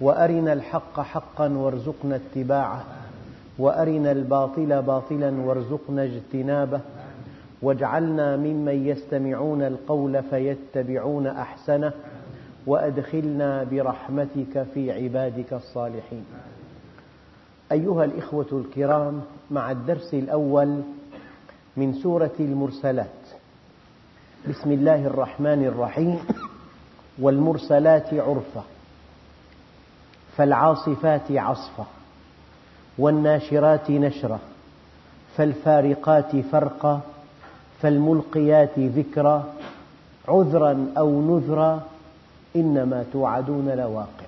وأرنا الحق حقا وارزقنا اتباعه وأرنا الباطل باطلا وارزقنا اجتنابه واجعلنا ممن يستمعون القول فيتبعون أحسنه وأدخلنا برحمتك في عبادك الصالحين. أيها الإخوة الكرام مع الدرس الأول من سورة المرسلات. بسم الله الرحمن الرحيم والمرسلات عرفا. فالعاصفات عصفا والناشرات نشرا فالفارقات فرقا فالملقيات ذكرا عذرا أو نذرا إنما توعدون لواقع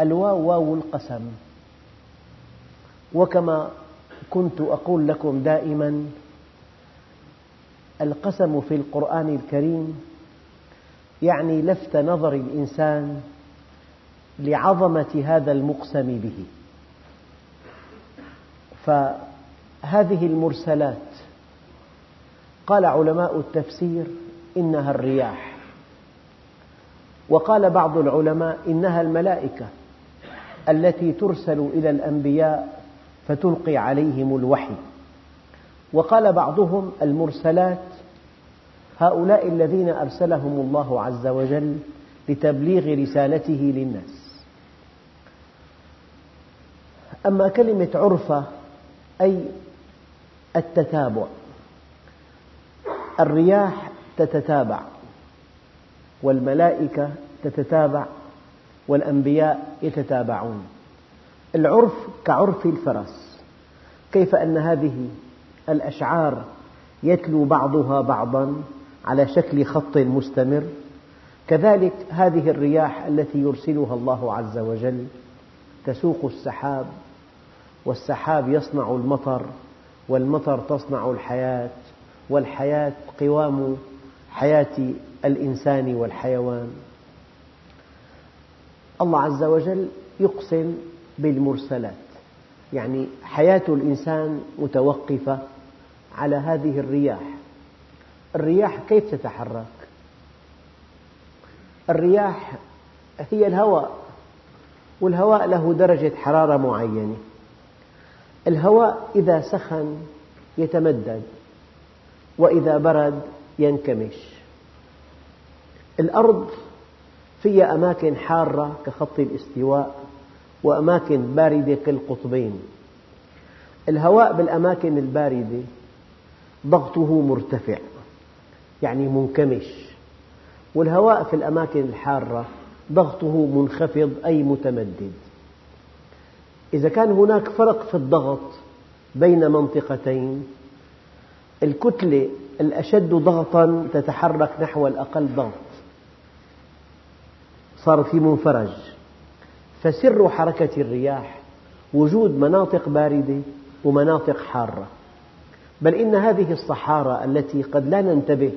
الواو واو القسم وكما كنت أقول لكم دائما القسم في القرآن الكريم يعني لفت نظر الإنسان لعظمة هذا المقسم به. فهذه المرسلات قال علماء التفسير إنها الرياح. وقال بعض العلماء إنها الملائكة التي ترسل إلى الأنبياء فتلقي عليهم الوحي. وقال بعضهم المرسلات هؤلاء الذين أرسلهم الله عز وجل لتبليغ رسالته للناس. أما كلمة عرفة أي التتابع. الرياح تتتابع والملائكة تتتابع والأنبياء يتتابعون. العرف كعرف الفرس. كيف أن هذه الأشعار يتلو بعضها بعضا على شكل خط مستمر؟ كذلك هذه الرياح التي يرسلها الله عز وجل تسوق السحاب والسحاب يصنع المطر والمطر تصنع الحياة والحياة قوام حياة الإنسان والحيوان. الله عز وجل يقسم بالمرسلات. يعني حياة الإنسان متوقفة على هذه الرياح. الرياح كيف تتحرك؟ الرياح هي الهواء والهواء له درجة حرارة معينة. الهواء إذا سخن يتمدد وإذا برد ينكمش. الأرض فيها أماكن حارة كخط الاستواء وأماكن باردة كالقطبين. الهواء بالأماكن الباردة ضغطه مرتفع يعني منكمش. والهواء في الأماكن الحارة ضغطه منخفض أي متمدد. إذا كان هناك فرق في الضغط بين منطقتين الكتلة الأشد ضغطا تتحرك نحو الأقل ضغط. صار في منفرج. فسر حركة الرياح وجود مناطق باردة ومناطق حارة. بل إن هذه الصحارى التي قد لا ننتبه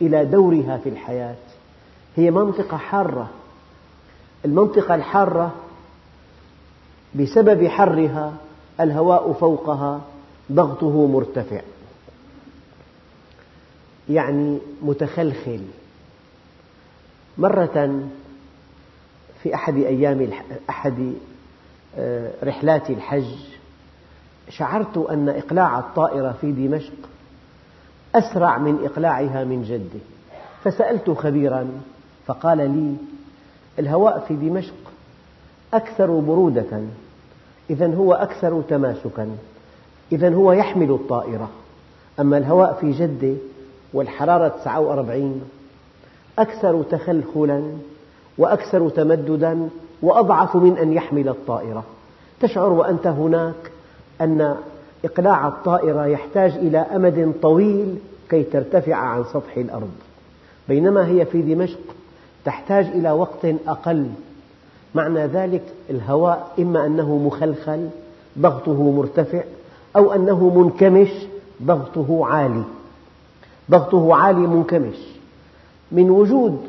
إلى دورها في الحياة هي منطقة حارة. المنطقة الحارة بسبب حرها الهواء فوقها ضغطه مرتفع. يعني متخلخل. مرة في أحد أيام أحد رحلات الحج شعرت أن إقلاع الطائرة في دمشق أسرع من إقلاعها من جدة فسألت خبيرا فقال لي الهواء في دمشق أكثر برودة. إذا هو أكثر تماسكا. إذا هو يحمل الطائرة. أما الهواء في جدة والحرارة 49 أكثر تخلخلا وأكثر تمددا وأضعف من أن يحمل الطائرة. تشعر وأنت هناك أن إقلاع الطائرة يحتاج إلى أمد طويل كي ترتفع عن سطح الأرض. بينما هي في دمشق تحتاج إلى وقت أقل معنى ذلك الهواء إما أنه مخلخل ضغطه مرتفع أو أنه منكمش ضغطه عالي. ضغطه عالي منكمش. من وجود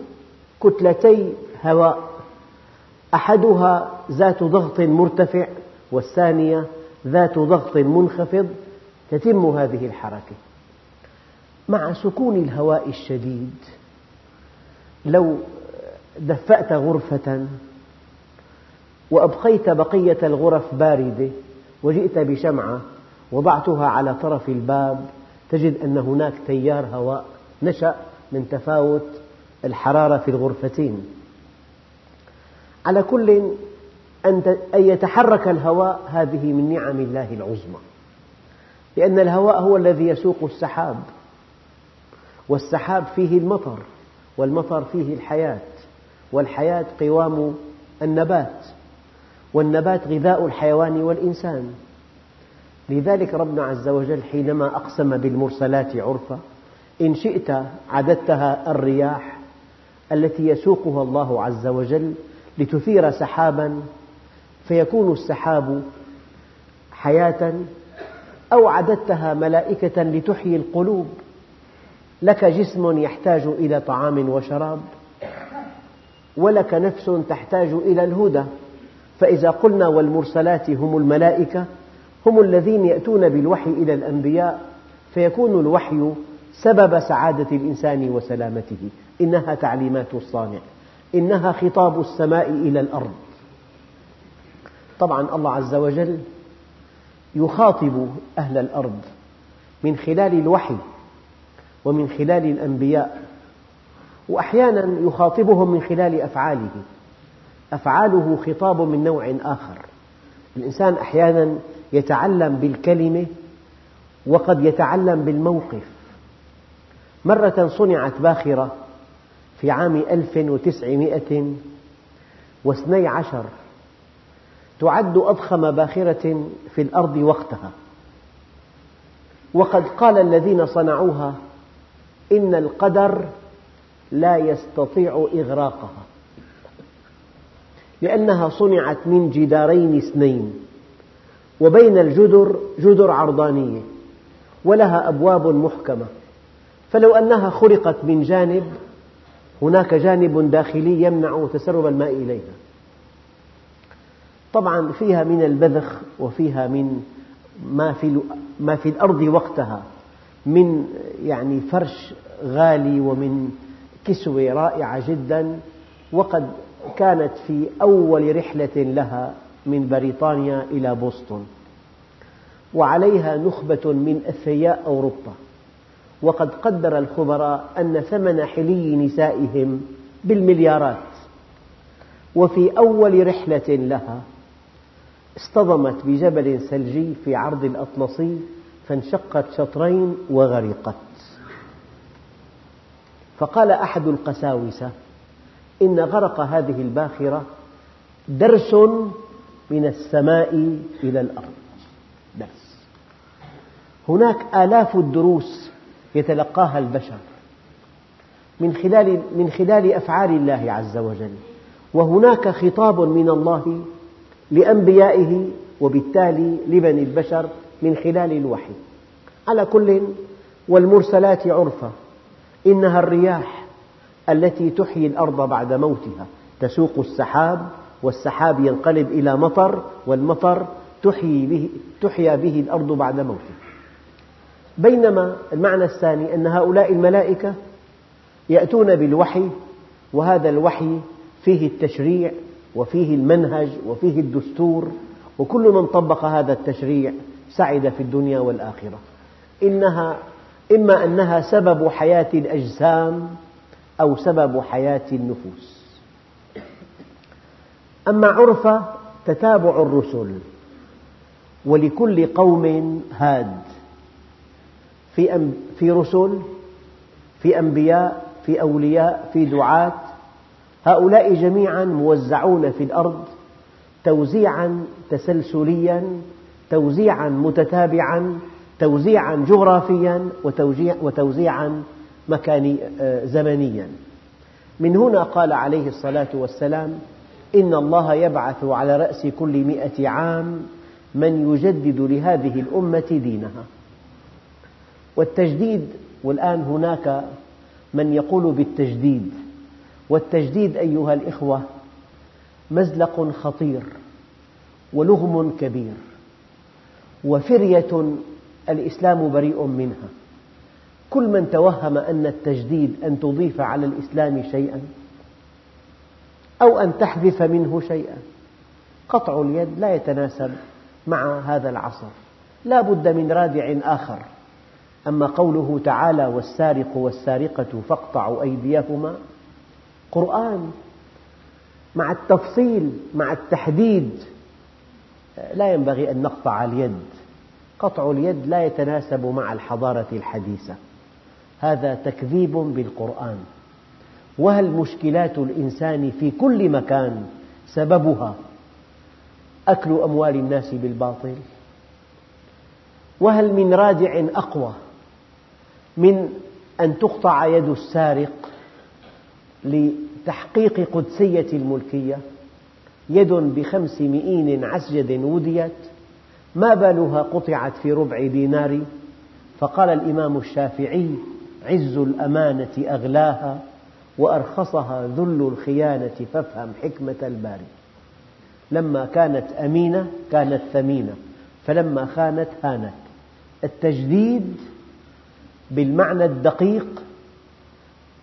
كتلتي هواء أحدها ذات ضغط مرتفع والثانية ذات ضغط منخفض تتم هذه الحركة. مع سكون الهواء الشديد لو دفأت غرفة وأبقيت بقية الغرف باردة وجئت بشمعة وضعتها على طرف الباب تجد أن هناك تيار هواء نشأ من تفاوت الحرارة في الغرفتين. على كل أن يتحرك الهواء هذه من نعم الله العظمى لأن الهواء هو الذي يسوق السحاب والسحاب فيه المطر والمطر فيه الحياة والحياة قوام النبات. والنبات غذاء الحيوان والإنسان. لذلك ربنا عز وجل حينما أقسم بالمرسلات عرفا إن شئت عددتها الرياح التي يسوقها الله عز وجل لتثير سحابا فيكون السحاب حياة أو عددتها ملائكة لتحيي القلوب. لك جسم يحتاج إلى طعام وشراب ولك نفس تحتاج إلى الهدى. فإذا قلنا والمرسلات هم الملائكة هم الذين يأتون بالوحي إلى الأنبياء فيكون الوحي سبب سعادة الإنسان وسلامته. إنها تعليمات الصانع. إنها خطاب السماء إلى الأرض. طبعا الله عز وجل يخاطب أهل الأرض من خلال الوحي ومن خلال الأنبياء وأحيانا يخاطبهم من خلال أفعاله. أفعاله خطاب من نوع آخر. الإنسان أحيانا يتعلم بالكلمة وقد يتعلم بالموقف. مرة صنعت باخرة في عام 1912 تعد أضخم باخرة في الأرض وقتها. وقد قال الذين صنعوها إن القدر لا يستطيع إغراقها. لأنها صنعت من جدارين اثنين وبين الجدر جدر عرضانية ولها أبواب محكمة. فلو أنها خرقت من جانب هناك جانب داخلي يمنع تسرب الماء إليها. طبعا فيها من البذخ وفيها من ما في ما في الأرض وقتها من يعني فرش غالي ومن كسوة رائعة جدا وقد كانت في أول رحلة لها من بريطانيا إلى بوسطن. وعليها نخبة من أثرياء أوروبا. وقد قدر الخبراء أن ثمن حلي نسائهم بالمليارات. وفي أول رحلة لها اصطدمت بجبل ثلجي في عرض الأطلسي فانشقت شطرين وغرقت. فقال أحد القساوسة إن غرق هذه الباخرة درس من السماء إلى الأرض. درس. هناك آلاف الدروس يتلقاها البشر من خلال, من خلال أفعال الله عز وجل. وهناك خطاب من الله لأنبيائه وبالتالي لبني البشر من خلال الوحي. على كل والمرسلات عرفا إنها الرياح. التي تحيي الأرض بعد موتها. تسوق السحاب والسحاب ينقلب إلى مطر والمطر تحيي به, تحيا به الأرض بعد موتها. بينما المعنى الثاني أن هؤلاء الملائكة يأتون بالوحي وهذا الوحي فيه التشريع وفيه المنهج وفيه الدستور وكل من طبق هذا التشريع سعد في الدنيا والآخرة. إنها إما أنها سبب حياة الأجسام أو سبب حياة النفوس. أما عرف تتابع الرسل ولكل قوم هاد. في في رسل في أنبياء في أولياء في دعاة. هؤلاء جميعا موزعون في الأرض توزيعا تسلسليا توزيعا متتابعا توزيعا جغرافيا وتوزيعا مكاني زمنيا. من هنا قال عليه الصلاة والسلام إن الله يبعث على رأس كل مئة عام من يجدد لهذه الأمة دينها. والتجديد والآن هناك من يقول بالتجديد والتجديد أيها الإخوة مزلق خطير ولغم كبير وفرية الإسلام بريء منها. كل من توهم أن التجديد أن تضيف على الإسلام شيئا أو أن تحذف منه شيئا. قطع اليد لا يتناسب مع هذا العصر. لا بد من رادع آخر. أما قوله تعالى والسارق والسارقة فاقطعوا أيديهما قرآن مع التفصيل مع التحديد لا ينبغي أن نقطع اليد. قطع اليد لا يتناسب مع الحضارة الحديثة. هذا تكذيب بالقرآن. وهل مشكلات الإنسان في كل مكان سببها أكل أموال الناس بالباطل؟ وهل من رادع أقوى من أن تقطع يد السارق لتحقيق قدسية الملكية؟ يد بخمس مئين عسجد وديت ما بالها قطعت في ربع دينار؟ فقال الإمام الشافعي عز الأمانة أغلاها وأرخصها ذل الخيانة فافهم حكمة الباري. لما كانت أمينة كانت ثمينة فلما خانت هانت. التجديد بالمعنى الدقيق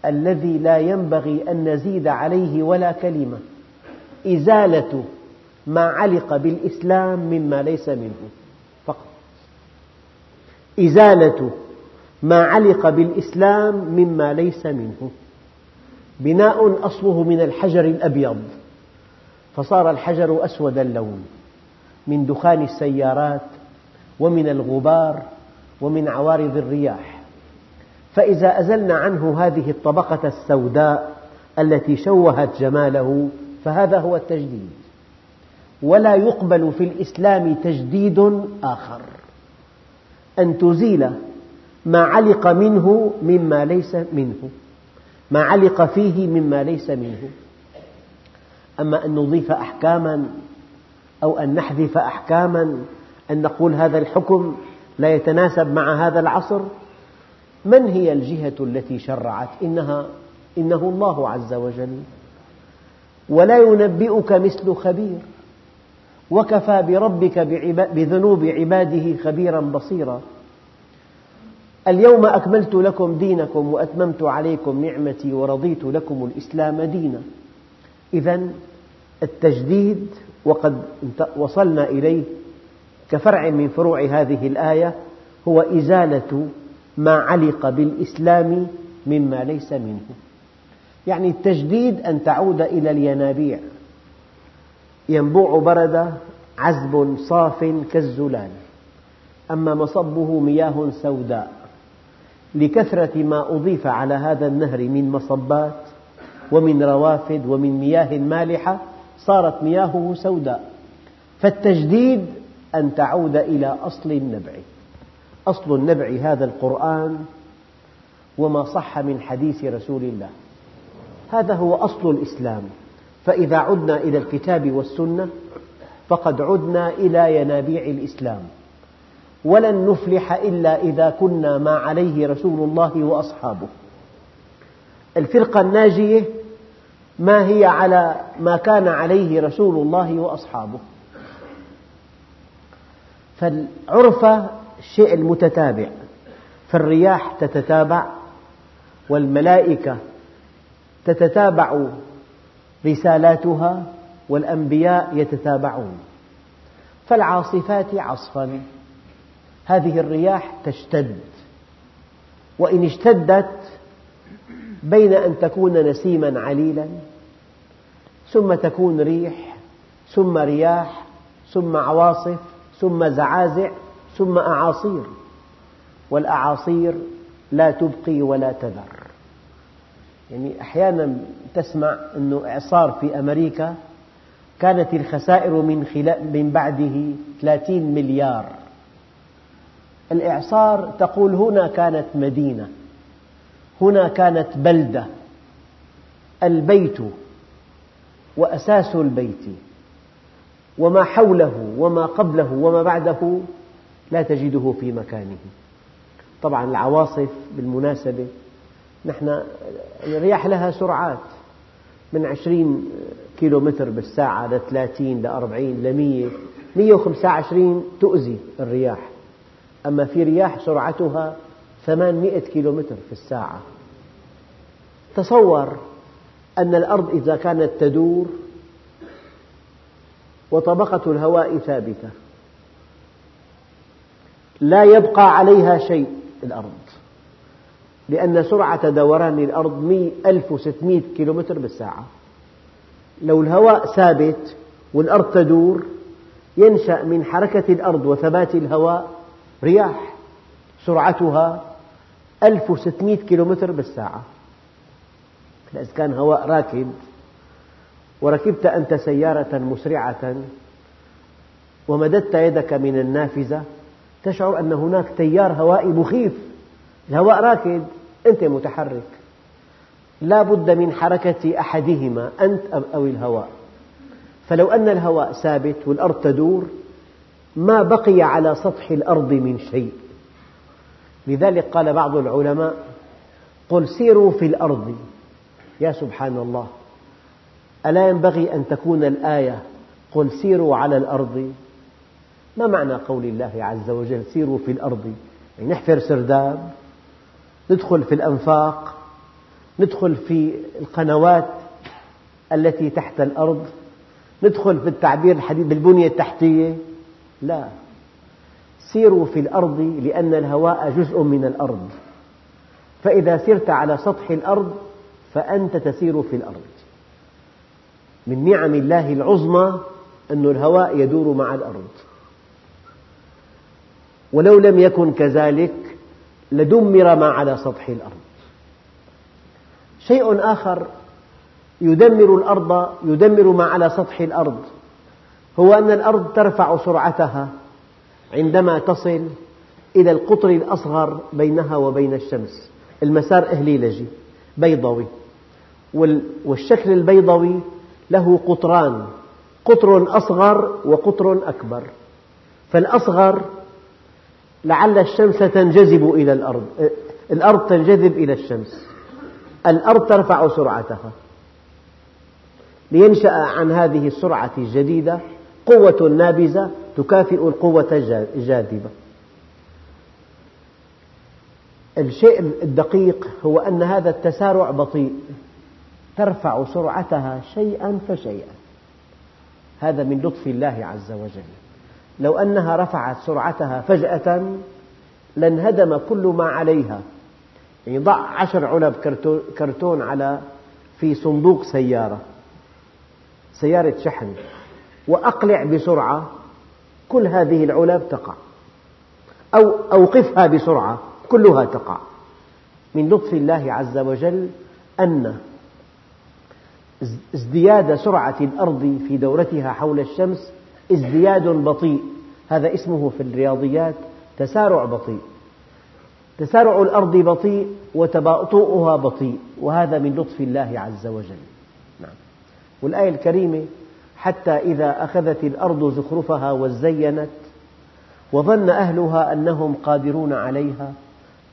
الذي لا ينبغي أن نزيد عليه ولا كلمة. إزالة ما علق بالإسلام مما ليس منه فقط. إزالة ما علق بالإسلام مما ليس منه. بناء أصله من الحجر الأبيض. فصار الحجر أسود اللون. من دخان السيارات ومن الغبار ومن عوارض الرياح. فإذا أزلنا عنه هذه الطبقة السوداء التي شوهت جماله فهذا هو التجديد. ولا يقبل في الإسلام تجديد آخر. أن تزيل ما علق منه مما ليس منه. ما علق فيه مما ليس منه. أما أن نضيف أحكاما أو أن نحذف أحكاما أن نقول هذا الحكم لا يتناسب مع هذا العصر من هي الجهة التي شرعت؟ إنها إنه الله عز وجل. ولا ينبئك مثل خبير. وكفى بربك بذنوب عباده خبيرا بصيرا. اليوم أكملت لكم دينكم وأتممت عليكم نعمتي ورضيت لكم الإسلام دينا. إذا التجديد وقد وصلنا إليه كفرع من فروع هذه الآية هو إزالة ما علق بالإسلام مما ليس منه. يعني التجديد أن تعود إلى الينابيع. ينبوع برد عذب صاف كالزلال. أما مصبه مياه سوداء. لكثرة ما أضيف على هذا النهر من مصبات ومن روافد ومن مياه مالحة صارت مياهه سوداء. فالتجديد أن تعود إلى أصل النبع. أصل النبع هذا القرآن وما صح من حديث رسول الله. هذا هو أصل الإسلام. فإذا عدنا إلى الكتاب والسنة فقد عدنا إلى ينابيع الإسلام. ولن نفلح إلا إذا كنا ما عليه رسول الله وأصحابه. الفرقة الناجية ما هي على ما كان عليه رسول الله وأصحابه. فالعرف الشيء المتتابع فالرياح تتتابع والملائكة تتتابع رسالاتها والأنبياء يتتابعون. فالعاصفات عصفا. هذه الرياح تشتد. وإن اشتدت بين أن تكون نسيما عليلا ثم تكون ريح ثم رياح ثم عواصف ثم زعازع ثم أعاصير. والأعاصير لا تبقي ولا تذر. يعني أحيانا تسمع أنه إعصار في أمريكا كانت الخسائر من, من بعده 30 مليار. الإعصار تقول هنا كانت مدينة هنا كانت بلدة البيت وأساس البيت وما حوله وما قبله وما بعده لا تجده في مكانه. طبعا العواصف بالمناسبة نحن الرياح لها سرعات من عشرين كيلو متر بالساعة لثلاثين لأربعين لمية مية وخمسة وعشرين تؤذي الرياح. أما في رياح سرعتها ثمانمئة كيلو متر في الساعة. تصور أن الأرض إذا كانت تدور وطبقة الهواء ثابتة. لا يبقى عليها شيء الأرض لأن سرعة دوران الأرض 1600 كيلومتر بالساعة. لو الهواء ثابت والأرض تدور ينشأ من حركة الأرض وثبات الهواء رياح سرعتها 1600 كيلومتر بالساعة. إذا كان هواء راكد وركبت أنت سيارة مسرعة ومددت يدك من النافذة تشعر أن هناك تيار هوائي مخيف. الهواء راكد أنت متحرك. لا بد من حركة أحدهما أنت أو الهواء. فلو أن الهواء ثابت والأرض تدور ما بقي على سطح الأرض من شيء. لذلك قال بعض العلماء قل سيروا في الأرض. يا سبحان الله ألا ينبغي أن تكون الآية قل سيروا على الأرض؟ ما معنى قول الله عز وجل سيروا في الأرض؟ يعني نحفر سرداب ندخل في الأنفاق ندخل في القنوات التي تحت الأرض ندخل في التعبير الحديث بالبنية التحتية. لا. سيروا في الأرض لأن الهواء جزء من الأرض. فإذا سرت على سطح الأرض فأنت تسير في الأرض. من نعم الله العظمى أن الهواء يدور مع الأرض. ولو لم يكن كذلك لدمر ما على سطح الأرض. شيء آخر يدمر الأرض يدمر ما على سطح الأرض. هو أن الأرض ترفع سرعتها عندما تصل إلى القطر الأصغر بينها وبين الشمس. المسار إهليلجي بيضوي والشكل البيضوي له قطران قطر أصغر وقطر أكبر. فالأصغر لعل الشمس تنجذب إلى الأرض الأرض تنجذب إلى الشمس. الأرض ترفع سرعتها. لينشأ عن هذه السرعة الجديدة قوة نابذة تكافئ القوة الجاذبة. الشيء الدقيق هو أن هذا التسارع بطيء ترفع سرعتها شيئا فشيئا. هذا من لطف الله عز وجل. لو أنها رفعت سرعتها فجأة لانهدم كل ما عليها. يعني ضع عشر علب كرتون على في صندوق سيارة. سيارة شحن. وأقلع بسرعة كل هذه العلب تقع. أو أوقفها بسرعة كلها تقع. من لطف الله عز وجل أن ازدياد سرعة الأرض في دورتها حول الشمس ازدياد بطيء. هذا اسمه في الرياضيات تسارع بطيء. تسارع الأرض بطيء وتباطؤها بطيء. وهذا من لطف الله عز وجل. نعم. والآية الكريمة حتى إذا أخذت الأرض زخرفها وزينت وظن أهلها أنهم قادرون عليها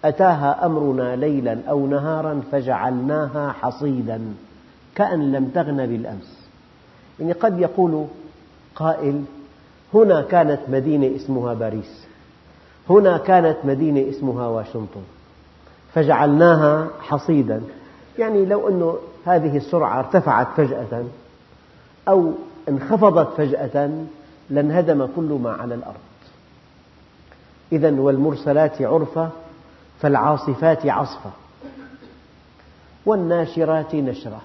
أتاها أمرنا ليلا أو نهارا فجعلناها حصيدا كأن لم تغن بالأمس. يعني قد يقول قائل هنا كانت مدينة اسمها باريس هنا كانت مدينة اسمها واشنطن فجعلناها حصيدا. يعني لو أن هذه السرعة ارتفعت فجأة أو انخفضت فجأة لانهدم كل ما على الأرض. إذا والمرسلات عرفا فالعاصفات عصفا والناشرات نشرا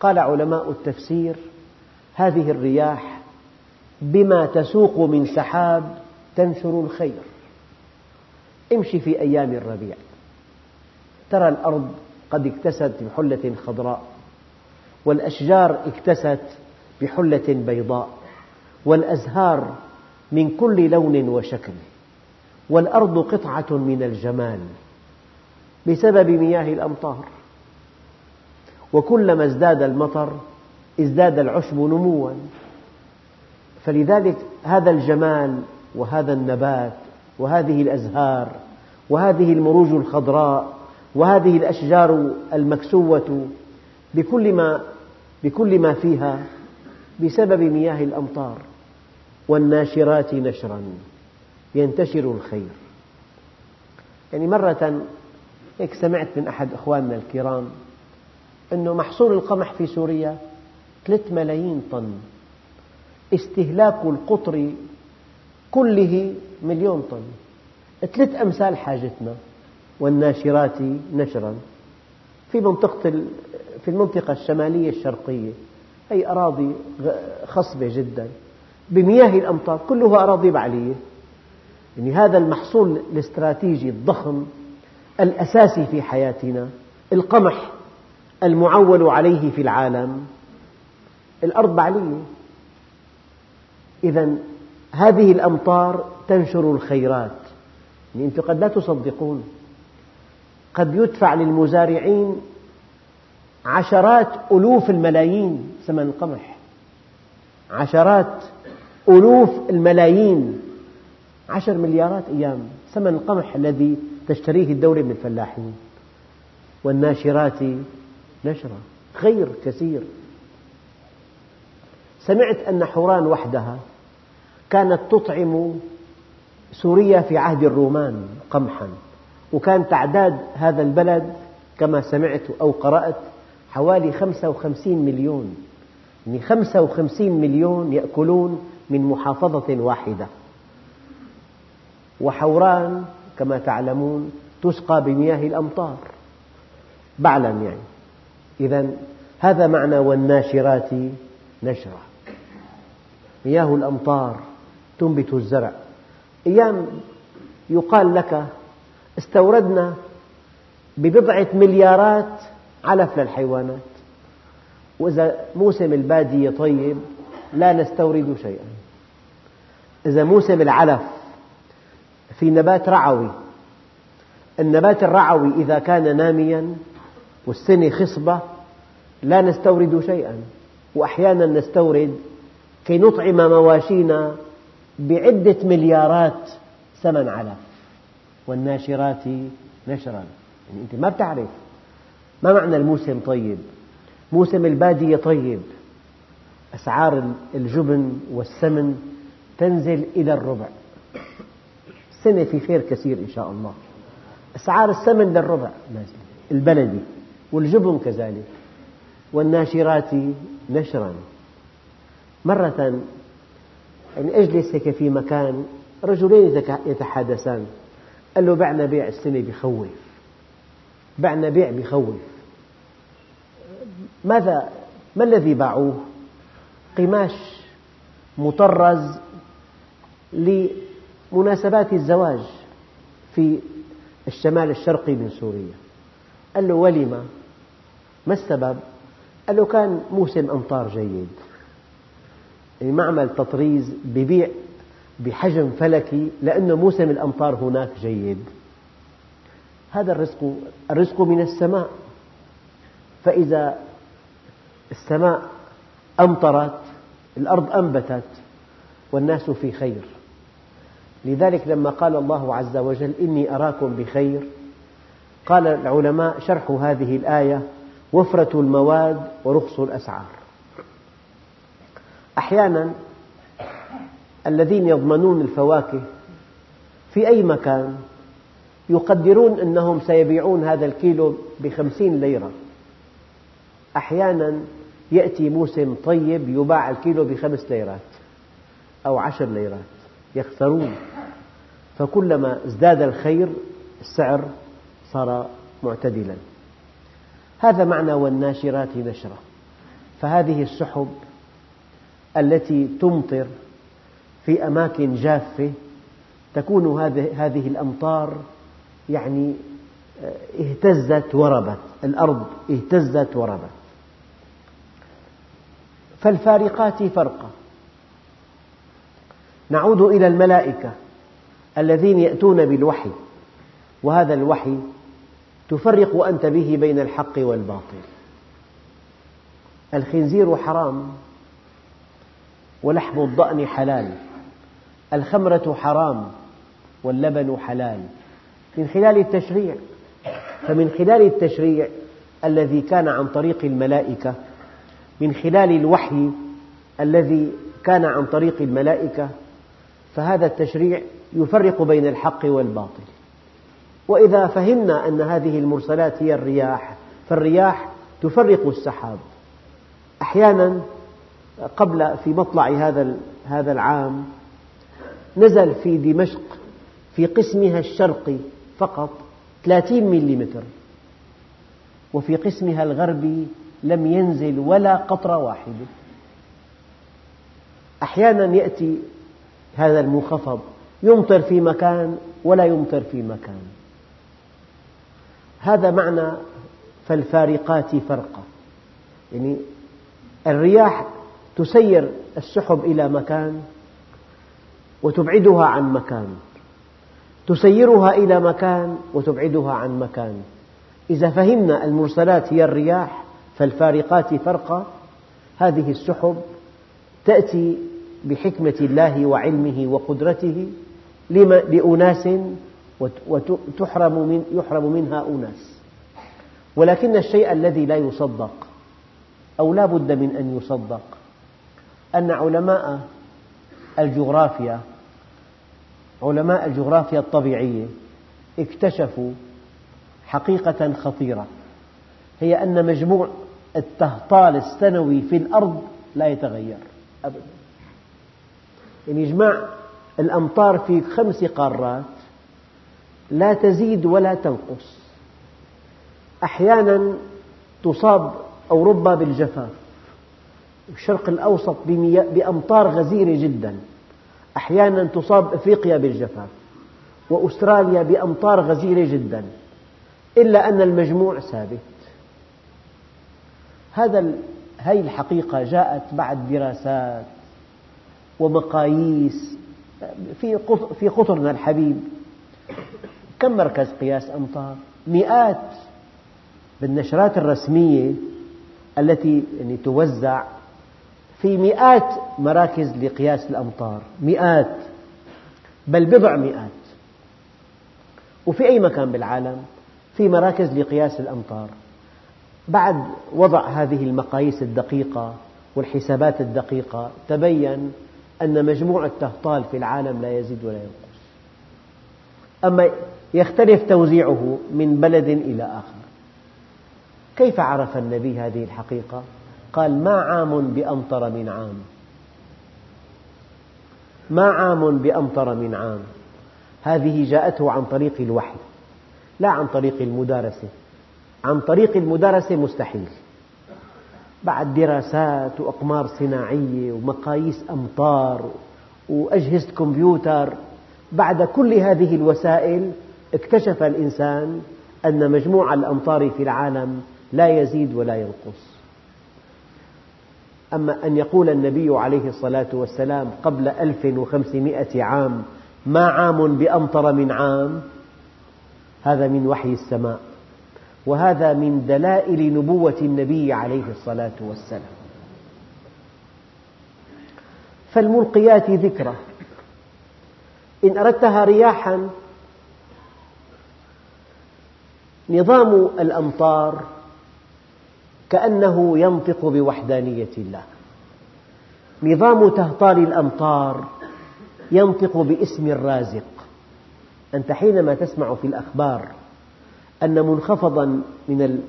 قال علماء التفسير هذه الرياح بما تسوق من سحاب تنشر الخير. امشي في أيام الربيع. ترى الأرض قد اكتست بحلة خضراء والأشجار اكتست بحلة بيضاء والأزهار من كل لون وشكل والأرض قطعة من الجمال بسبب مياه الأمطار. وكلما ازداد المطر ازداد العشب نموا. فلذلك هذا الجمال وهذا النبات وهذه الأزهار وهذه المروج الخضراء وهذه الأشجار المكسوة بكل ما, بكل ما فيها بسبب مياه الأمطار والناشرات نشرا. ينتشر الخير. يعني مرة هيك سمعت من أحد أخواننا الكرام أنه محصول القمح في سوريا 3 ملايين طن. استهلاك القطر كله مليون طن. ثلاث أمثال حاجتنا والناشرات نشرا. في منطقة في المنطقة الشمالية الشرقية. هي أراضي خصبة جدا. بمياه الأمطار كلها أراضي بعلية. يعني هذا المحصول الاستراتيجي الضخم الأساسي في حياتنا القمح المعول عليه في العالم. الأرض بعلية. إذا هذه الأمطار تنشر الخيرات. يعني أنتم قد لا تصدقون. قد يدفع للمزارعين عشرات ألوف الملايين ثمن القمح عشرات ألوف الملايين. عشر مليارات أيام ثمن القمح الذي تشتريه الدولة من الفلاحين. والناشرات نشرا خير كثير. سمعت أن حوران وحدها كانت تطعم سوريا في عهد الرومان قمحا وكان تعداد هذا البلد كما سمعت أو قرأت حوالي 55 مليون. يعني 55 مليون يأكلون من محافظة واحدة. وحوران كما تعلمون تسقى بمياه الأمطار. بعلا يعني. إذا هذا معنى والناشرات نشرا مياه الأمطار تنبت الزرع. أيام يقال لك استوردنا ببضعة مليارات علف للحيوانات. وإذا موسم البادية طيب لا نستورد شيئا. إذا موسم العلف في نبات رعوي النبات الرعوي إذا كان ناميا والسنة خصبة لا نستورد شيئا. وأحيانا نستورد كي نطعم مواشينا بعدة مليارات ثمن علف. والناشرات نشرا. يعني أنت ما بتعرف. ما معنى الموسم طيب؟ موسم البادية طيب. أسعار الجبن والسمن تنزل إلى الربع. السنة في خير كثير إن شاء الله. أسعار السمن للربع. نازلة البلدي والجبن كذلك. والناشرات نشرا. مرة يعني أجلس هيك في مكان رجلين يتحادثان. قال له بعنا بيع السنة بخوف. بعنا بيع بخوف ماذا؟ ما الذي باعوه؟ قماش مطرز لمناسبات الزواج في الشمال الشرقي من سوريا. قال له ولم ما السبب؟ قال له كان موسم أمطار جيد. يعني معمل تطريز ببيع بحجم فلكي لأن موسم الأمطار هناك جيد. هذا الرزق الرزق من السماء. فإذا السماء أمطرت الأرض أنبتت والناس في خير. لذلك لما قال الله عز وجل إني أراكم بخير قال العلماء شرح هذه الآية وفرة المواد ورخص الأسعار. أحيانا الذين يضمنون الفواكه في أي مكان يقدرون أنهم سيبيعون هذا الكيلو بخمسين ليرة. أحيانا يأتي موسم طيب يباع الكيلو بخمس ليرات أو عشر ليرات يخسرون. فكلما ازداد الخير السعر صار معتدلا. هذا معنى والناشرات نشرا فهذه السحب التي تمطر في أماكن جافة تكون هذه الأمطار يعني آه، اهتزت وربت. الأرض اهتزت وربت. فالفارقات فرقا نعود إلى الملائكة الذين يأتون بالوحي وهذا الوحي تفرق أنت به بين الحق والباطل. الخنزير حرام ولحم الضأن حلال. الخمرة حرام واللبن حلال. من خلال التشريع. فمن خلال التشريع الذي كان عن طريق الملائكة من خلال الوحي الذي كان عن طريق الملائكة فهذا التشريع يفرق بين الحق والباطل. وإذا فهمنا أن هذه المرسلات هي الرياح فالرياح تفرق السحاب. أحيانا قبل في مطلع هذا هذا العام نزل في دمشق في قسمها الشرقي فقط 30 ملم وفي قسمها الغربي لم ينزل ولا قطرة واحدة أحيانا يأتي هذا المنخفض يمطر في مكان ولا يمطر في مكان. هذا معنى فالفارقات فرقا يعني الرياح تسير السحب إلى مكان وتبعدها عن مكان. تسيرها إلى مكان وتبعدها عن مكان. إذا فهمنا المرسلات هي الرياح فالفارقات فرقا هذه السحب تأتي بحكمة الله وعلمه وقدرته لأناس وتحرم من يحرم منها أناس. ولكن الشيء الذي لا يصدق أو لا بد من أن يصدق أن علماء الجغرافيا علماء الجغرافيا الطبيعية اكتشفوا حقيقة خطيرة هي أن مجموع التهطال السنوي في الأرض لا يتغير أبدا. يعني إجماع الأمطار في خمس قارات لا تزيد ولا تنقص. أحيانا تصاب أوروبا بالجفاف الشرق الأوسط بأمطار غزيرة جدا. أحيانا تصاب أفريقيا بالجفاف وأستراليا بأمطار غزيرة جدا إلا أن المجموع ثابت هذه الحقيقة جاءت بعد دراسات ومقاييس في في قطرنا الحبيب كم مركز قياس أمطار؟ مئات بالنشرات الرسمية التي يعني توزع في مئات مراكز لقياس الأمطار. مئات. بل بضع مئات. وفي أي مكان بالعالم؟ في مراكز لقياس الأمطار. بعد وضع هذه المقاييس الدقيقة والحسابات الدقيقة تبين أن مجموع التهطال في العالم لا يزيد ولا ينقص. أما يختلف توزيعه من بلد إلى آخر. كيف عرف النبي هذه الحقيقة؟ قال ما عام بأمطر من عام. ما عام بأمطر من عام. هذه جاءته عن طريق الوحي لا عن طريق المدارسة. عن طريق المدارسة مستحيل. بعد دراسات وأقمار صناعية ومقاييس أمطار وأجهزة كمبيوتر بعد كل هذه الوسائل اكتشف الإنسان أن مجموع الأمطار في العالم لا يزيد ولا ينقص. أما أن يقول النبي عليه الصلاة والسلام قبل 1500 عام ما عام بأمطر من عام؟ هذا من وحي السماء وهذا من دلائل نبوة النبي عليه الصلاة والسلام. فالملقيات ذكرى. إن أردتها رياحا نظام الأمطار كأنه ينطق بوحدانية الله. نظام تهطال الأمطار ينطق باسم الرازق. أنت حينما تسمع في الأخبار أن منخفضا من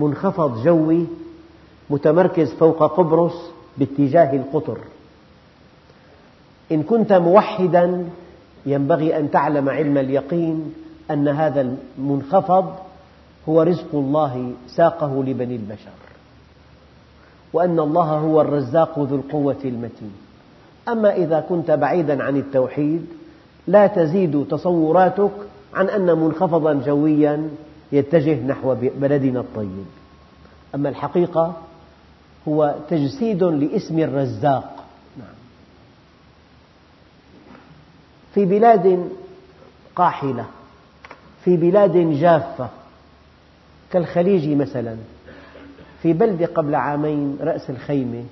منخفض جوي متمركز فوق قبرص باتجاه القطر. إن كنت موحدا ينبغي أن تعلم علم اليقين أن هذا المنخفض هو رزق الله ساقه لبني البشر وأن الله هو الرزاق ذو القوة المتين. أما إذا كنت بعيدا عن التوحيد لا تزيد تصوراتك عن أن منخفضا جويا يتجه نحو بلدنا الطيب. أما الحقيقة هو تجسيد لاسم الرزاق. نعم. في بلاد قاحلة في بلاد جافة كالخليج مثلا في بلدة قبل عامين رأس الخيمة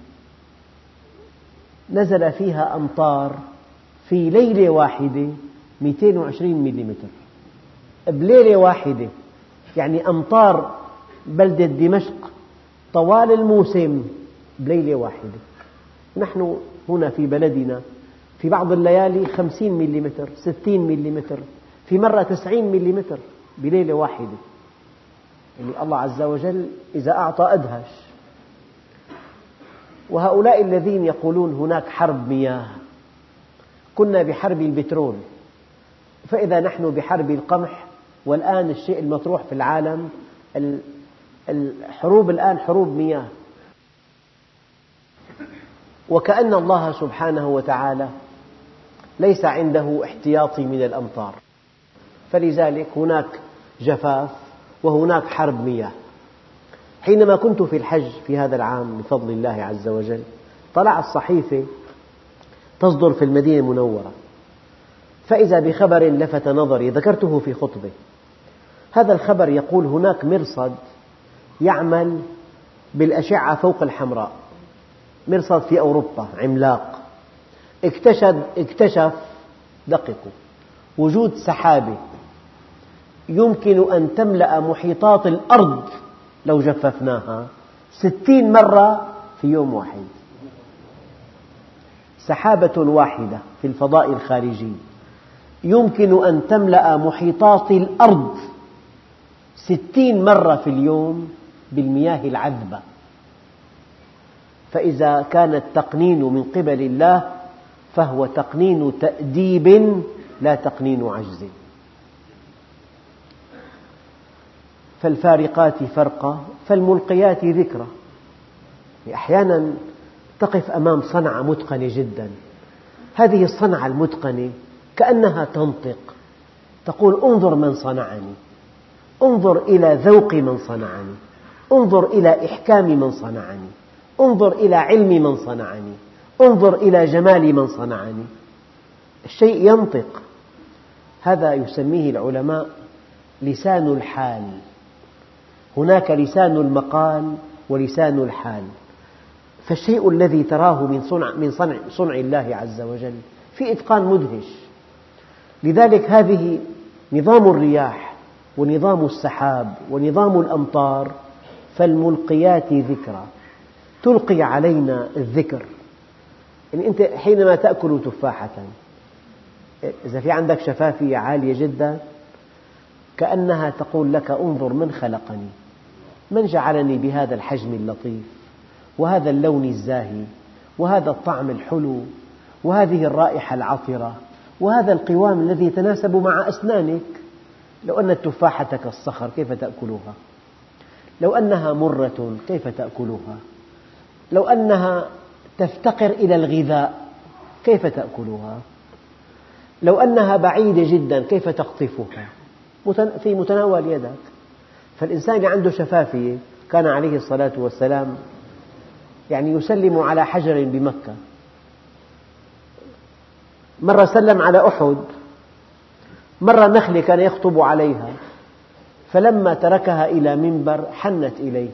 نزل فيها أمطار في ليلة واحدة 220 ملم بليلة واحدة يعني أمطار بلدة دمشق طوال الموسم بليلة واحدة. نحن هنا في بلدنا في بعض الليالي 50 ملم 60 ملم في مرة 90 ملم بليلة واحدة. يعني الله عز وجل إذا أعطى أدهش. وهؤلاء الذين يقولون هناك حرب مياه كنا بحرب البترول فإذا نحن بحرب القمح والآن الشيء المطروح في العالم الحروب الآن حروب مياه. وكأن الله سبحانه وتعالى ليس عنده احتياطي من الأمطار. فلذلك هناك جفاف وهناك حرب مياه. حينما كنت في الحج في هذا العام بفضل الله عز وجل طلعت صحيفة تصدر في المدينة المنورة. فإذا بخبر لفت نظري ذكرته في خطبة. هذا الخبر يقول هناك مرصد يعمل بالأشعة فوق الحمراء. مرصد في أوروبا عملاق. اكتشف, اكتشف دققوا وجود سحابة. يمكن أن تملأ محيطات الأرض لو جففناها ستين مرة في يوم واحد. سحابة واحدة في الفضاء الخارجي. يمكن أن تملأ محيطات الأرض ستين مرة في اليوم بالمياه العذبة. فإذا كان التقنين من قبل الله فهو تقنين تأديب لا تقنين عجز. فالفارقات فرقا فالملقيات ذكرا أحيانا تقف أمام صنعة متقنة جدا. هذه الصنعة المتقنة كأنها تنطق. تقول انظر من صنعني. انظر إلى ذوق من صنعني. انظر إلى إحكام من صنعني. انظر إلى علم من صنعني. انظر إلى جمال من صنعني. الشيء ينطق. هذا يسميه العلماء لسان الحال. هناك لسان المقال ولسان الحال. فالشيء الذي تراه من صنع, من صنع, صنع الله عز وجل في إتقان مدهش. لذلك هذه نظام الرياح ونظام السحاب ونظام الأمطار فالملقيات ذكرى. تلقي علينا الذكر. يعني أنت حينما تأكل تفاحة إذا في عندك شفافية عالية جدا كأنها تقول لك انظر من خلقني. من جعلني بهذا الحجم اللطيف وهذا اللون الزاهي وهذا الطعم الحلو وهذه الرائحة العطرة وهذا القوام الذي يتناسب مع أسنانك. لو أن التفاحة كالصخر كيف تأكلها لو أنها مرة كيف تأكلها لو أنها تفتقر إلى الغذاء كيف تأكلها لو أنها بعيدة جدا كيف تقطفها؟ في متناول يدك. فالإنسان اللي عنده شفافية كان عليه الصلاة والسلام يعني يسلم على حجر بمكة. مرة سلم على أحد مرة نخلة كان يخطب عليها فلما تركها إلى منبر حنت إليه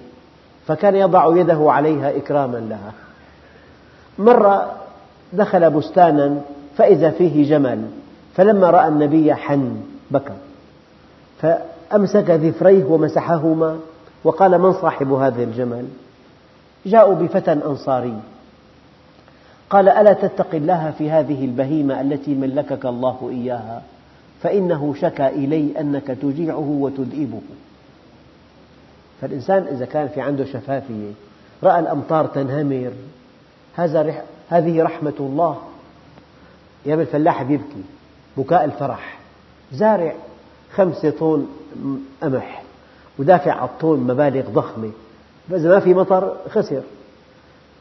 فكان يضع يده عليها إكراما لها. مرة دخل بستانا فإذا فيه جمل فلما رأى النبي حن بكى. فأمسك ذفريه ومسحهما وقال من صاحب هذا الجمل؟ جاءوا بفتى أنصاري. قال ألا تتقي الله في هذه البهيمة التي ملكك الله إياها؟ فإنه شكى إلي أنك تجيعه وتذئبه. فالإنسان إذا كان في عنده شفافية رأى الأمطار تنهمر هذه رحمة الله. يا الفلاح يبكي بكاء الفرح. زارع خمسة طن قمح ودافع على الطن مبالغ ضخمة. فإذا ما في مطر خسر.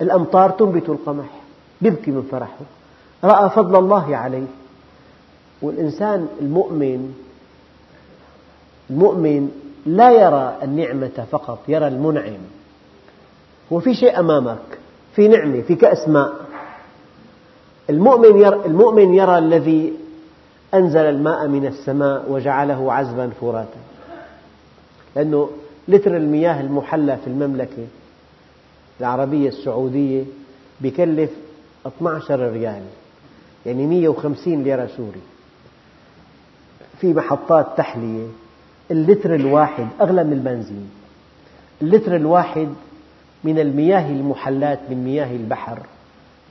الأمطار تنبت القمح يبكي من فرحه. رأى فضل الله عليه. والإنسان المؤمن المؤمن لا يرى النعمة فقط يرى المنعم. هو في شيء أمامك في نعمة في كأس ماء. المؤمن يرى, المؤمن يرى الذي أنزل الماء من السماء وجعله عذبا فراتا لأنه لتر المياه المحلى في المملكة العربية السعودية بكلف 12 ريال يعني 150 ليرة سوري. في محطات تحلية اللتر الواحد أغلى من البنزين. اللتر الواحد من المياه المحلات من مياه البحر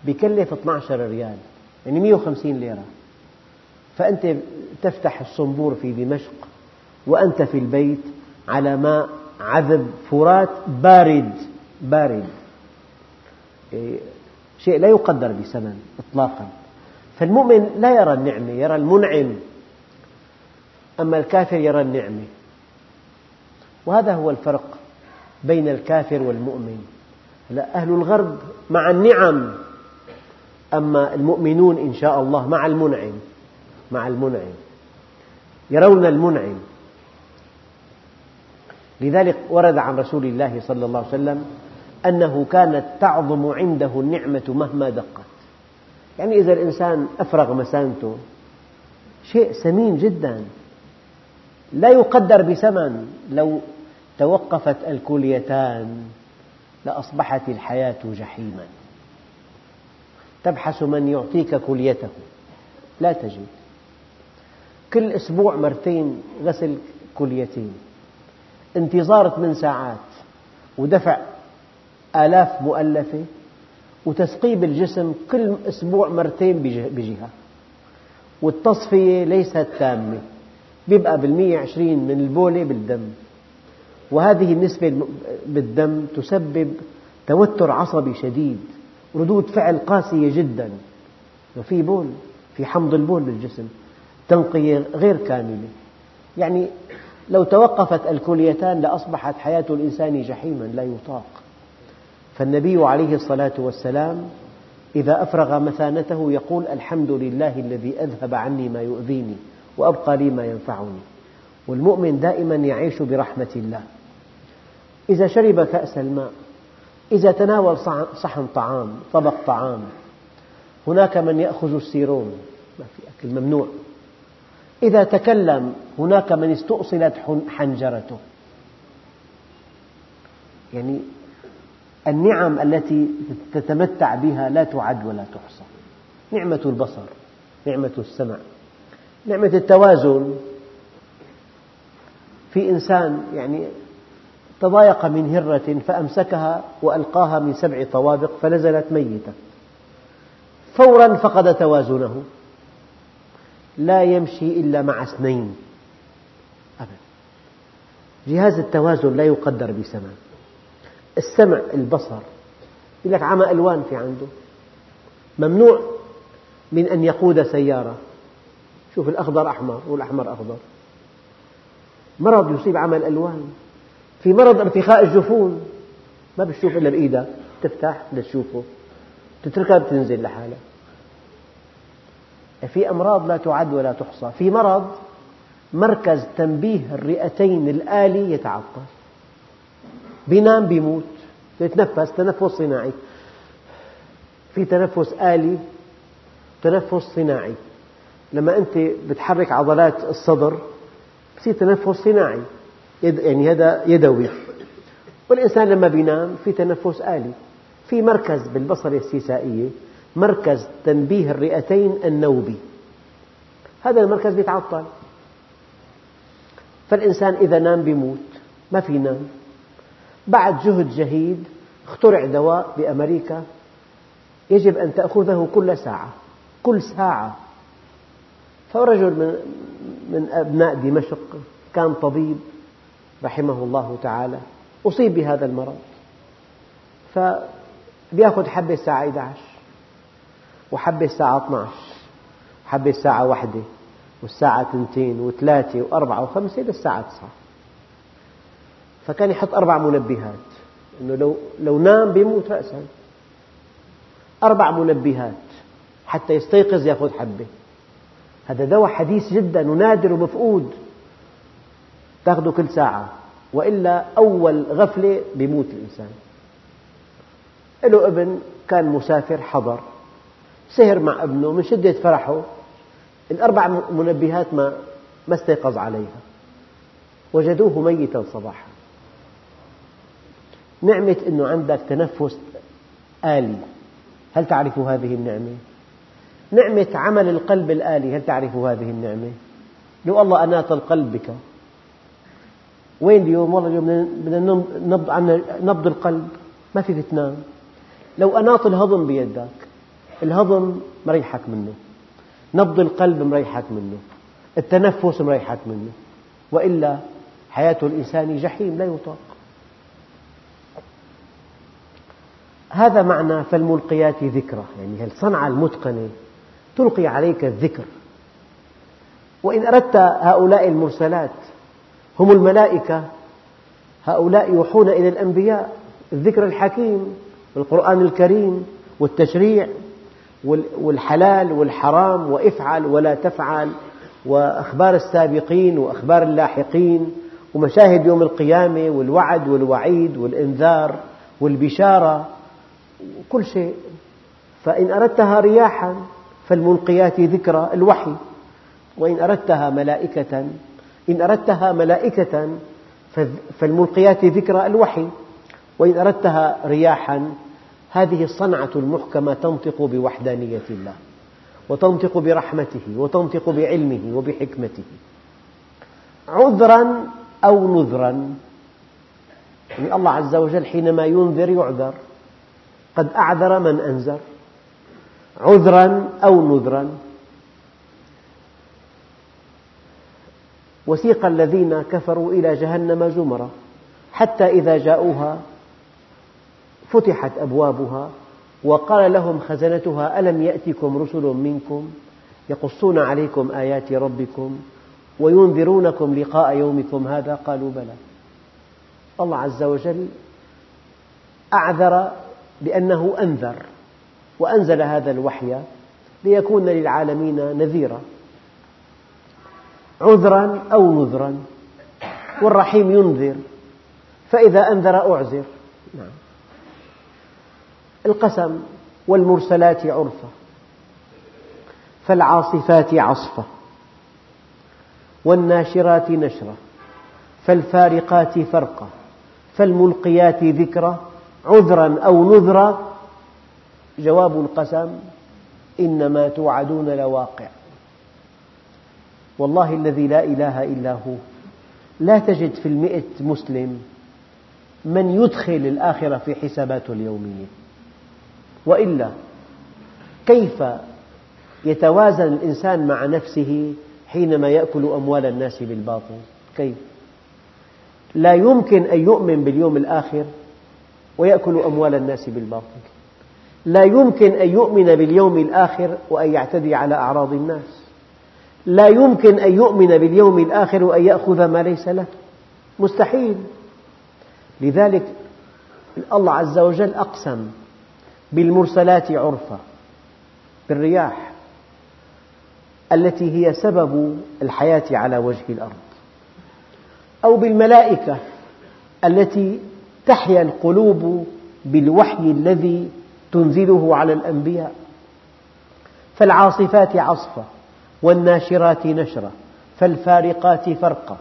بكلف 12 ريال يعني 150 ليرة. فأنت تفتح الصنبور في دمشق وأنت في البيت على ماء عذب فرات بارد بارد. إيه، شيء لا يقدر بثمن إطلاقا. فالمؤمن لا يرى النعمة يرى المنعم. أما الكافر يرى النعمة. وهذا هو الفرق بين الكافر والمؤمن. أهل الغرب مع النعم أما المؤمنون إن شاء الله مع المنعم. مع المنعم يرون المنعم. لذلك ورد عن رسول الله صلى الله عليه وسلم أنه كانت تعظم عنده النعمة مهما دقت. يعني إذا الإنسان أفرغ مسانته شيء ثمين جدا. لا يقدر بثمن. لو توقفت الكليتان لأصبحت الحياة جحيما. تبحث من يعطيك كليته. لا تجد. كل أسبوع مرتين غسل كليتين. انتظار ثمان ساعات ودفع آلاف مؤلفة وتثقيب الجسم كل أسبوع مرتين بجهة. والتصفية ليست تامة يبقى بالمية عشرين من البولة بالدم. وهذه النسبة بالدم تسبب توتر عصبي شديد ردود فعل قاسية جدا. وفي بول في حمض البول بالجسم تنقية غير كاملة. يعني لو توقفت الكليتان لأصبحت حياة الإنسان جحيما لا يطاق. فالنبي عليه الصلاة والسلام إذا أفرغ مثانته يقول الحمد لله الذي أذهب عني ما يؤذيني وأبقى لي ما ينفعني. والمؤمن دائما يعيش برحمة الله. إذا شرب كأس الماء إذا تناول صحن طعام طبق طعام هناك من يأخذ السيرون ما في أكل ممنوع. إذا تكلم هناك من استؤصلت حنجرته. يعني النعم التي تتمتع بها لا تعد ولا تحصى. نعمة البصر نعمة السمع نعمة التوازن. في إنسان يعني تضايق من هرة فأمسكها وألقاها من سبع طوابق فنزلت ميتة. فورا فقد توازنه. لا يمشي إلا مع اثنين. أبدا. جهاز التوازن لا يقدر بثمن السمع البصر. يقول لك عمى ألوان في عنده. ممنوع من أن يقود سيارة. شوف الأخضر أحمر والأحمر أخضر. مرض يصيب عمى الألوان. في مرض ارتخاء الجفون. ما بتشوف إلا بإيدك. تفتح لتشوفه تتركها بتنزل لحالها في أمراض لا تعد ولا تحصى. في مرض مركز تنبيه الرئتين الآلي يتعطل بينام بيموت. يتنفس تنفس صناعي. في تنفس آلي تنفس صناعي. لما أنت بتحرك عضلات الصدر بصير تنفس صناعي. يعني هذا يدوي. والإنسان لما بينام في تنفس آلي. في مركز بالبصرة الاستيسائية مركز تنبيه الرئتين النوبي. هذا المركز يتعطل فالإنسان إذا نام بيموت. ما في نام. بعد جهد جهيد اخترع دواء بأمريكا. يجب أن تأخذه كل ساعة. كل ساعة. فرجل من من أبناء دمشق. كان طبيب رحمه الله تعالى. أصيب بهذا المرض. فبيأخذ حبة الساعة 11 وحبة الساعة 12 وحبة الساعة واحدة والساعة تنتين وثلاثة وأربعة وخمسة للساعة تسعة. فكان يحط أربع منبهات أنه لو, لو نام بيموت رأسا. أربع منبهات حتى يستيقظ يأخذ حبة. هذا دواء حديث جدا ونادر ومفقود. تأخذه كل ساعة وإلا أول غفلة بيموت الإنسان. له ابن كان مسافر حضر. سهر مع ابنه من شدة فرحه الأربع منبهات ما ما استيقظ عليها وجدوه ميتا صباحا نعمة أنه عندك تنفس آلي هل تعرف هذه النعمة؟ نعمة عمل القلب الآلي هل تعرف هذه النعمة؟ لو الله القلب بك وين اليوم؟ والله اليوم بدنا نبض, نبض القلب ما فيك تنام لو أناط الهضم بيدك الهضم مريحك منه. نبض القلب مريحك منه. التنفس مريحك منه. وإلا حياة الإنسان جحيم لا يطاق. هذا معنى فالملقيات ذكرى. يعني الصنعة المتقنة تلقي عليك الذكر. وإن أردت هؤلاء المرسلات هم الملائكة هؤلاء يوحون إلى الأنبياء. الذكر الحكيم والقرآن الكريم والتشريع. والحلال والحرام وافعل ولا تفعل وأخبار السابقين وأخبار اللاحقين ومشاهد يوم القيامة والوعد والوعيد والإنذار والبشارة كل شيء. فإن أردتها رياحا فالملقيات ذكرى الوحي. وإن أردتها ملائكة إن أردتها ملائكة فالملقيات ذكرى الوحي. وإن أردتها رياحا هذه الصنعة المحكمة تنطق بوحدانية الله وتنطق برحمته وتنطق بعلمه وبحكمته. عذرا أو نذرا يعني الله عز وجل حينما ينذر يعذر. قد أعذر من أنذر. عذرا أو نذرا. وسيق الذين كفروا إلى جهنم زمرا حتى إذا جاءوها فتحت أبوابها وقال لهم خزنتها ألم يأتكم رسل منكم يقصون عليكم آيات ربكم وينذرونكم لقاء يومكم هذا؟ قالوا بلى. الله عز وجل أعذر بأنه أنذر وأنزل هذا الوحي ليكون للعالمين نذيرا عذرا أو نذرا والرحيم ينذر فإذا أنذر أعذر. نعم. القسم والمرسلات عرفا فالعاصفات عصفا والناشرات نشرا فالفارقات فرقا فالملقيات ذكرا عذرا أو نذرا. جواب القسم إنما توعدون لواقع. والله الذي لا إله إلا هو. لا تجد في المئة مسلم من يدخل الآخرة في حساباته اليومية. وإلا كيف يتوازن الإنسان مع نفسه حينما يأكل أموال الناس بالباطل؟ كيف؟ لا يمكن أن يؤمن باليوم الآخر ويأكل أموال الناس بالباطل. لا يمكن أن يؤمن باليوم الآخر وأن يعتدي على أعراض الناس. لا يمكن أن يؤمن باليوم الآخر وأن يأخذ ما ليس له. مستحيل. لذلك الله عز وجل أقسم بالمرسلات عرفا بالرياح التي هي سبب الحياة على وجه الأرض. أو بالملائكة التي تحيا القلوب بالوحي الذي تنزله على الأنبياء. فالعاصفات عصفا والناشرات نشرا فالفارقات فرقا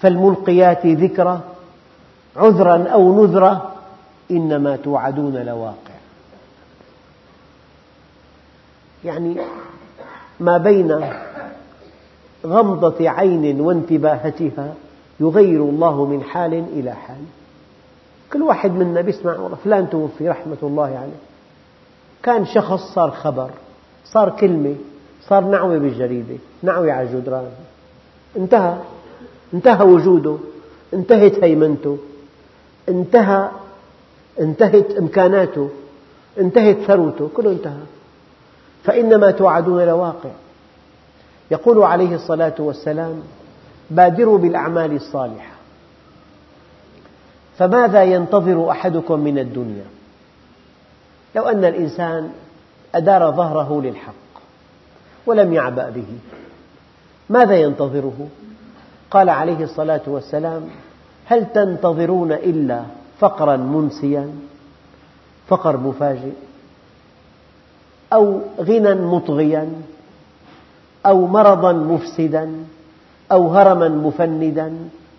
فالملقيات ذكرا عذرا أو نذرا إنما توعدون لواقع. يعني ما بين غمضة عين وانتباهتها يغير الله من حال إلى حال. كل واحد منا يسمع فلان توفي رحمة الله عليه. كان شخص صار خبر صار كلمة صار نعوة بالجريدة نعوة على الجدران. انتهى انتهى وجوده انتهت هيمنته انتهى انتهت إمكاناته انتهت ثروته كله انتهى. فإنما توعدون لواقع. يقول عليه الصلاة والسلام بادروا بالأعمال الصالحة. فماذا ينتظر أحدكم من الدنيا؟ لو أن الإنسان أدار ظهره للحق ولم يعبأ به ماذا ينتظره؟ قال عليه الصلاة والسلام هل تنتظرون إلا فقرا منسيا؟ فقر مفاجئ. أو غنى مطغيا أو مرضا مفسدا أو هرما مفندا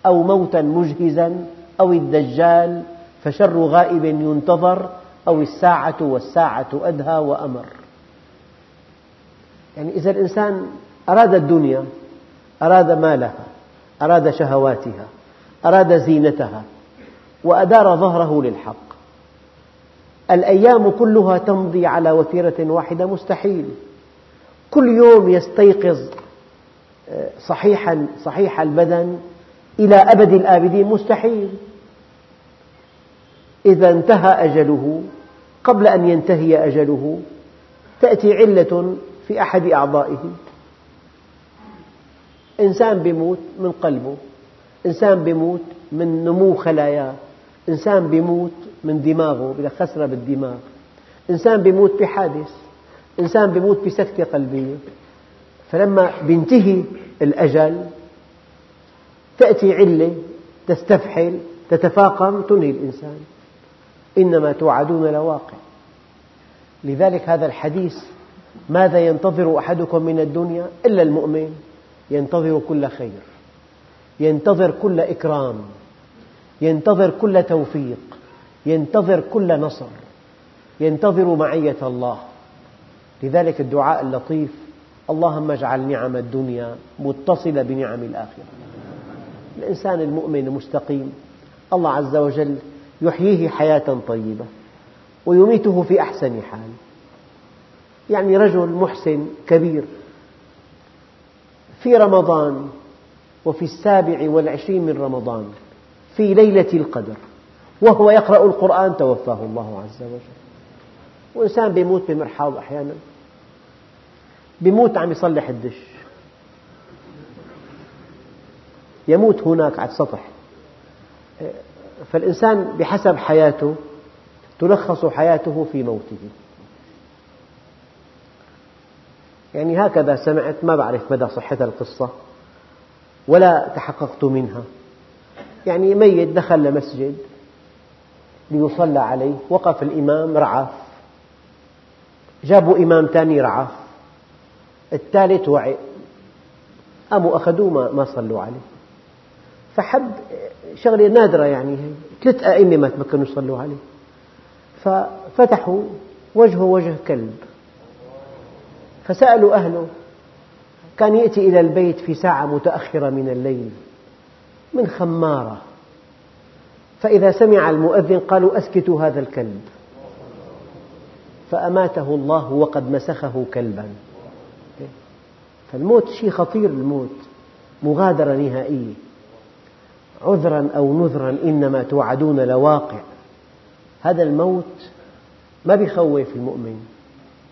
أو موتا مجهزا أو الدجال فشر غائب ينتظر أو الساعة والساعة أدهى وأمر. يعني إذا الإنسان أراد الدنيا أراد مالها أراد شهواتها أراد زينتها وأدار ظهره للحق. الأيام كلها تمضي على وتيرة واحدة مستحيل. كل يوم يستيقظ آه، صحيحا صحيح البدن إلى أبد الآبدين مستحيل. إذا انتهى أجله قبل أن ينتهي أجله تأتي علة في أحد أعضائه. إنسان بيموت من قلبه إنسان بيموت من نمو خلاياه. إنسان بيموت من دماغه بدك خسرة بالدماغ. إنسان بيموت بحادث إنسان بيموت بسكتة قلبية. فلما بينتهي الأجل تأتي علة تستفحل تتفاقم تنهي الإنسان. إنما توعدون لواقع. لذلك هذا الحديث ماذا ينتظر أحدكم من الدنيا؟ إلا المؤمن ينتظر كل خير ينتظر كل إكرام. ينتظر كل توفيق ينتظر كل نصر ينتظر معية الله. لذلك الدعاء اللطيف اللهم اجعل نعم الدنيا متصلة بنعم الآخرة. الإنسان المؤمن المستقيم الله عز وجل يحييه حياة طيبة ويميته في أحسن حال. يعني رجل محسن كبير. في رمضان وفي السابع والعشرين من رمضان في ليلة القدر وهو يقرأ القرآن توفاه الله عز وجل. وإنسان بيموت بمرحاض أحيانا بيموت عم يصلح الدش. يموت هناك على السطح. فالإنسان بحسب حياته تلخص حياته في موته. يعني هكذا سمعت ما بعرف مدى صحة القصة ولا تحققت منها. يعني ميت دخل لمسجد ليصلى عليه وقف الإمام رعف جابوا إمام ثاني رعف الثالث وعي. قاموا أخذوه ما صلوا عليه. فحب شغلة نادرة يعني. ثلاث أئمة ما تمكنوا يصلوا عليه. ففتحوا وجهه وجه كلب. فسألوا أهله كان يأتي إلى البيت في ساعة متأخرة من الليل؟ من خمارة. فإذا سمع المؤذن قالوا أسكتوا هذا الكلب. فأماته الله وقد مسخه كلبا. فالموت شيء خطير الموت مغادرة نهائية. عذرا أو نذرا إنما توعدون لواقع. هذا الموت ما بيخوف المؤمن.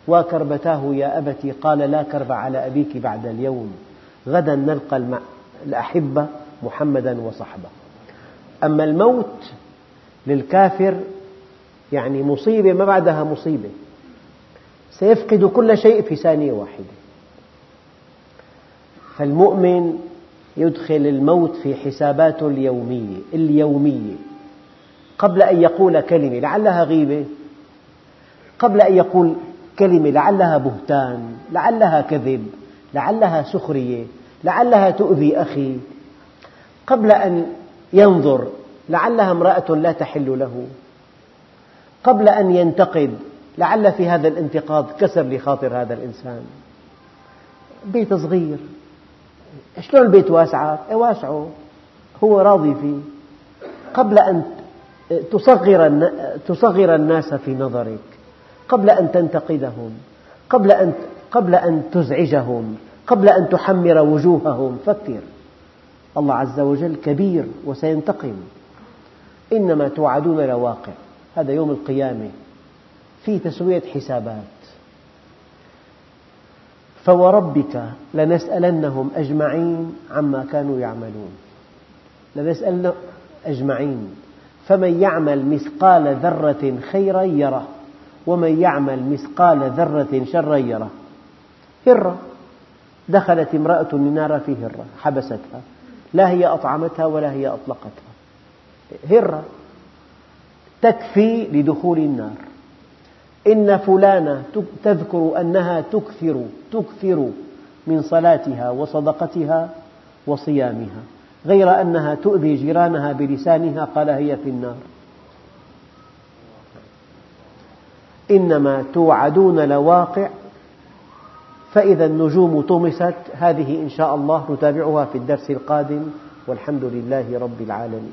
وكربتاه يا أبتي قال لا كرب على أبيك بعد اليوم. غدا نلقى الأحبة محمدا وصحبه. أما الموت للكافر يعني مصيبة ما بعدها مصيبة. سيفقد كل شيء في ثانية واحدة. فالمؤمن يدخل الموت في حساباته اليومية اليومية. قبل أن يقول كلمة لعلها غيبة. قبل أن يقول كلمة لعلها بهتان لعلها كذب لعلها سخرية لعلها تؤذي أخي. قبل أن ينظر لعلها امرأة لا تحل له. قبل أن ينتقد لعل في هذا الانتقاد كسر لخاطر هذا الإنسان. بيت صغير. شلون البيت واسعة؟ إيه واسعه هو راضي فيه. قبل أن تصغر تصغر الناس في نظرك. قبل أن تنتقدهم. قبل أن قبل أن تزعجهم. قبل أن تحمر وجوههم. فكر. الله عز وجل كبير وسينتقم. إنما توعدون لواقع. هذا يوم القيامة. في تسوية حسابات. فوربك لنسألنهم أجمعين عما كانوا يعملون. لنسألن أجمعين. فمن يعمل مثقال ذرة خيرا يره. ومن يعمل مثقال ذرة شرا يره. هرة. دخلت امرأة النار في هرة. حبستها. لا هي أطعمتها ولا هي أطلقتها. هرة. تكفي لدخول النار. إن فلانة تذكر أنها تكثر تكثر من صلاتها وصدقتها وصيامها غير أنها تؤذي جيرانها بلسانها قال هي في النار. إنما توعدون لواقع فإذا النجوم طمست هذه إن شاء الله نتابعها في الدرس القادم والحمد لله رب العالمين.